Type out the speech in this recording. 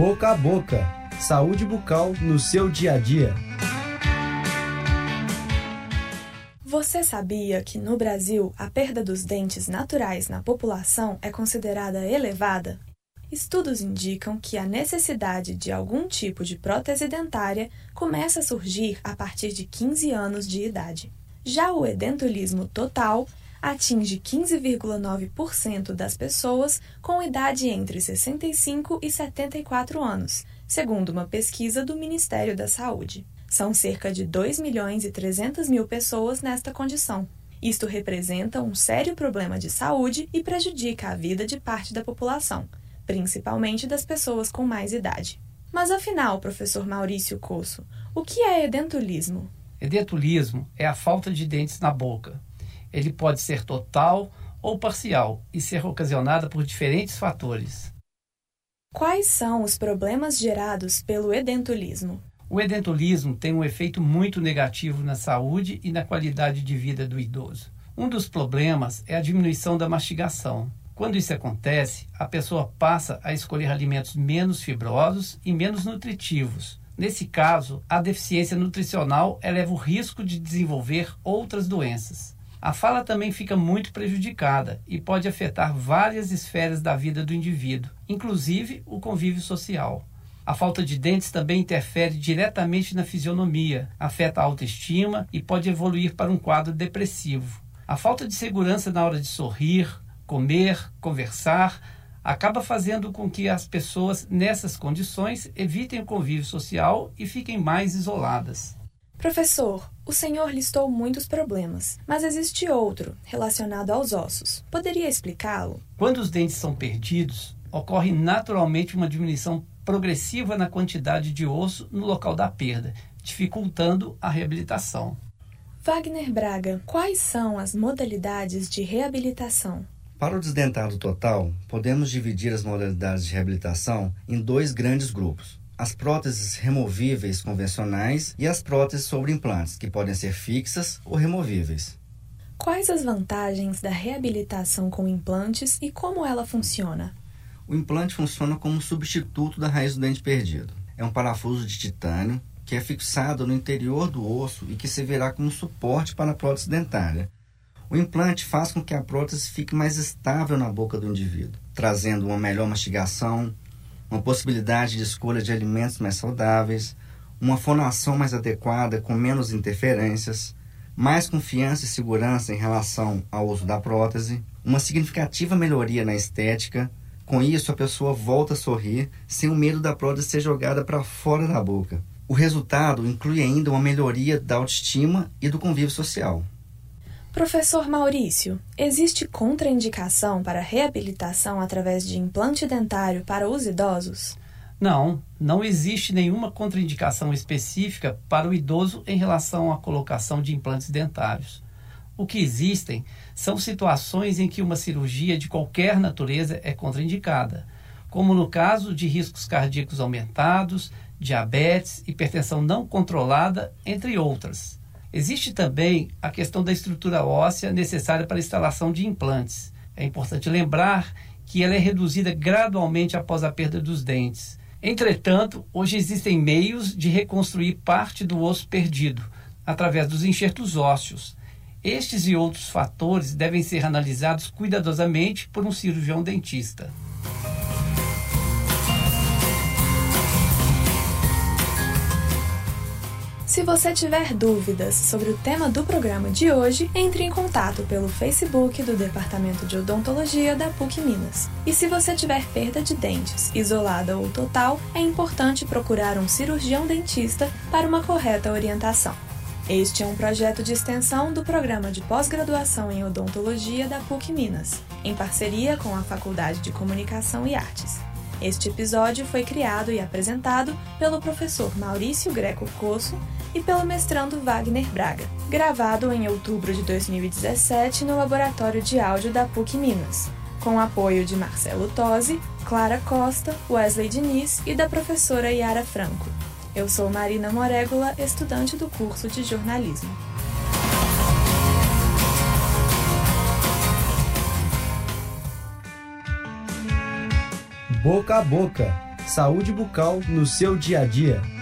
Boca a boca. Saúde bucal no seu dia a dia. Você sabia que no Brasil a perda dos dentes naturais na população é considerada elevada? Estudos indicam que a necessidade de algum tipo de prótese dentária começa a surgir a partir de 15 anos de idade. Já o edentulismo total atinge 15,9% das pessoas com idade entre 65 e 74 anos, segundo uma pesquisa do Ministério da Saúde. São cerca de 2 milhões e 300 mil pessoas nesta condição. Isto representa um sério problema de saúde e prejudica a vida de parte da população, principalmente das pessoas com mais idade. Mas afinal, professor Maurício Coço, o que é edentulismo? Edentulismo é a falta de dentes na boca. Ele pode ser total ou parcial e ser ocasionada por diferentes fatores. Quais são os problemas gerados pelo edentulismo? O edentulismo tem um efeito muito negativo na saúde e na qualidade de vida do idoso. Um dos problemas é a diminuição da mastigação. Quando isso acontece, a pessoa passa a escolher alimentos menos fibrosos e menos nutritivos. Nesse caso, a deficiência nutricional eleva o risco de desenvolver outras doenças. A fala também fica muito prejudicada e pode afetar várias esferas da vida do indivíduo, inclusive o convívio social. A falta de dentes também interfere diretamente na fisionomia, afeta a autoestima e pode evoluir para um quadro depressivo. A falta de segurança na hora de sorrir, comer, conversar, acaba fazendo com que as pessoas nessas condições evitem o convívio social e fiquem mais isoladas. Professor, o senhor listou muitos problemas, mas existe outro, relacionado aos ossos. Poderia explicá-lo? Quando os dentes são perdidos, ocorre naturalmente uma diminuição progressiva na quantidade de osso no local da perda, dificultando a reabilitação. Wagner Braga, quais são as modalidades de reabilitação? Para o desdentado total, podemos dividir as modalidades de reabilitação em dois grandes grupos: as próteses removíveis convencionais e as próteses sobre implantes, que podem ser fixas ou removíveis. Quais as vantagens da reabilitação com implantes e como ela funciona? O implante funciona como substituto da raiz do dente perdido. É um parafuso de titânio que é fixado no interior do osso e que servirá como suporte para a prótese dentária. O implante faz com que a prótese fique mais estável na boca do indivíduo, trazendo uma melhor mastigação, uma possibilidade de escolha de alimentos mais saudáveis, uma fonação mais adequada com menos interferências, mais confiança e segurança em relação ao uso da prótese, uma significativa melhoria na estética. Com isso, a pessoa volta a sorrir sem o medo da prótese ser jogada para fora da boca. O resultado inclui ainda uma melhoria da autoestima e do convívio social. Professor Maurício, existe contraindicação para reabilitação através de implante dentário para os idosos? Não, não existe nenhuma contraindicação específica para o idoso em relação à colocação de implantes dentários. O que existem são situações em que uma cirurgia de qualquer natureza é contraindicada, como no caso de riscos cardíacos aumentados, diabetes, hipertensão não controlada, entre outras. Existe também a questão da estrutura óssea necessária para a instalação de implantes. É importante lembrar que ela é reduzida gradualmente após a perda dos dentes. Entretanto, hoje existem meios de reconstruir parte do osso perdido, através dos enxertos ósseos. Estes e outros fatores devem ser analisados cuidadosamente por um cirurgião dentista. Se você tiver dúvidas sobre o tema do programa de hoje, entre em contato pelo Facebook do Departamento de Odontologia da PUC Minas. E se você tiver perda de dentes, isolada ou total, é importante procurar um cirurgião dentista para uma correta orientação. Este é um projeto de extensão do programa de pós-graduação em odontologia da PUC Minas, em parceria com a Faculdade de Comunicação e Artes. Este episódio foi criado e apresentado pelo professor Maurício Greco Coço e pelo mestrando Wagner Braga, gravado em outubro de 2017 no Laboratório de Áudio da PUC Minas, com apoio de Marcelo Tosi, Clara Costa, Wesley Diniz e da professora Yara Franco. Eu sou Marina Morégola, estudante do curso de jornalismo. Boca a boca. Saúde bucal no seu dia a dia.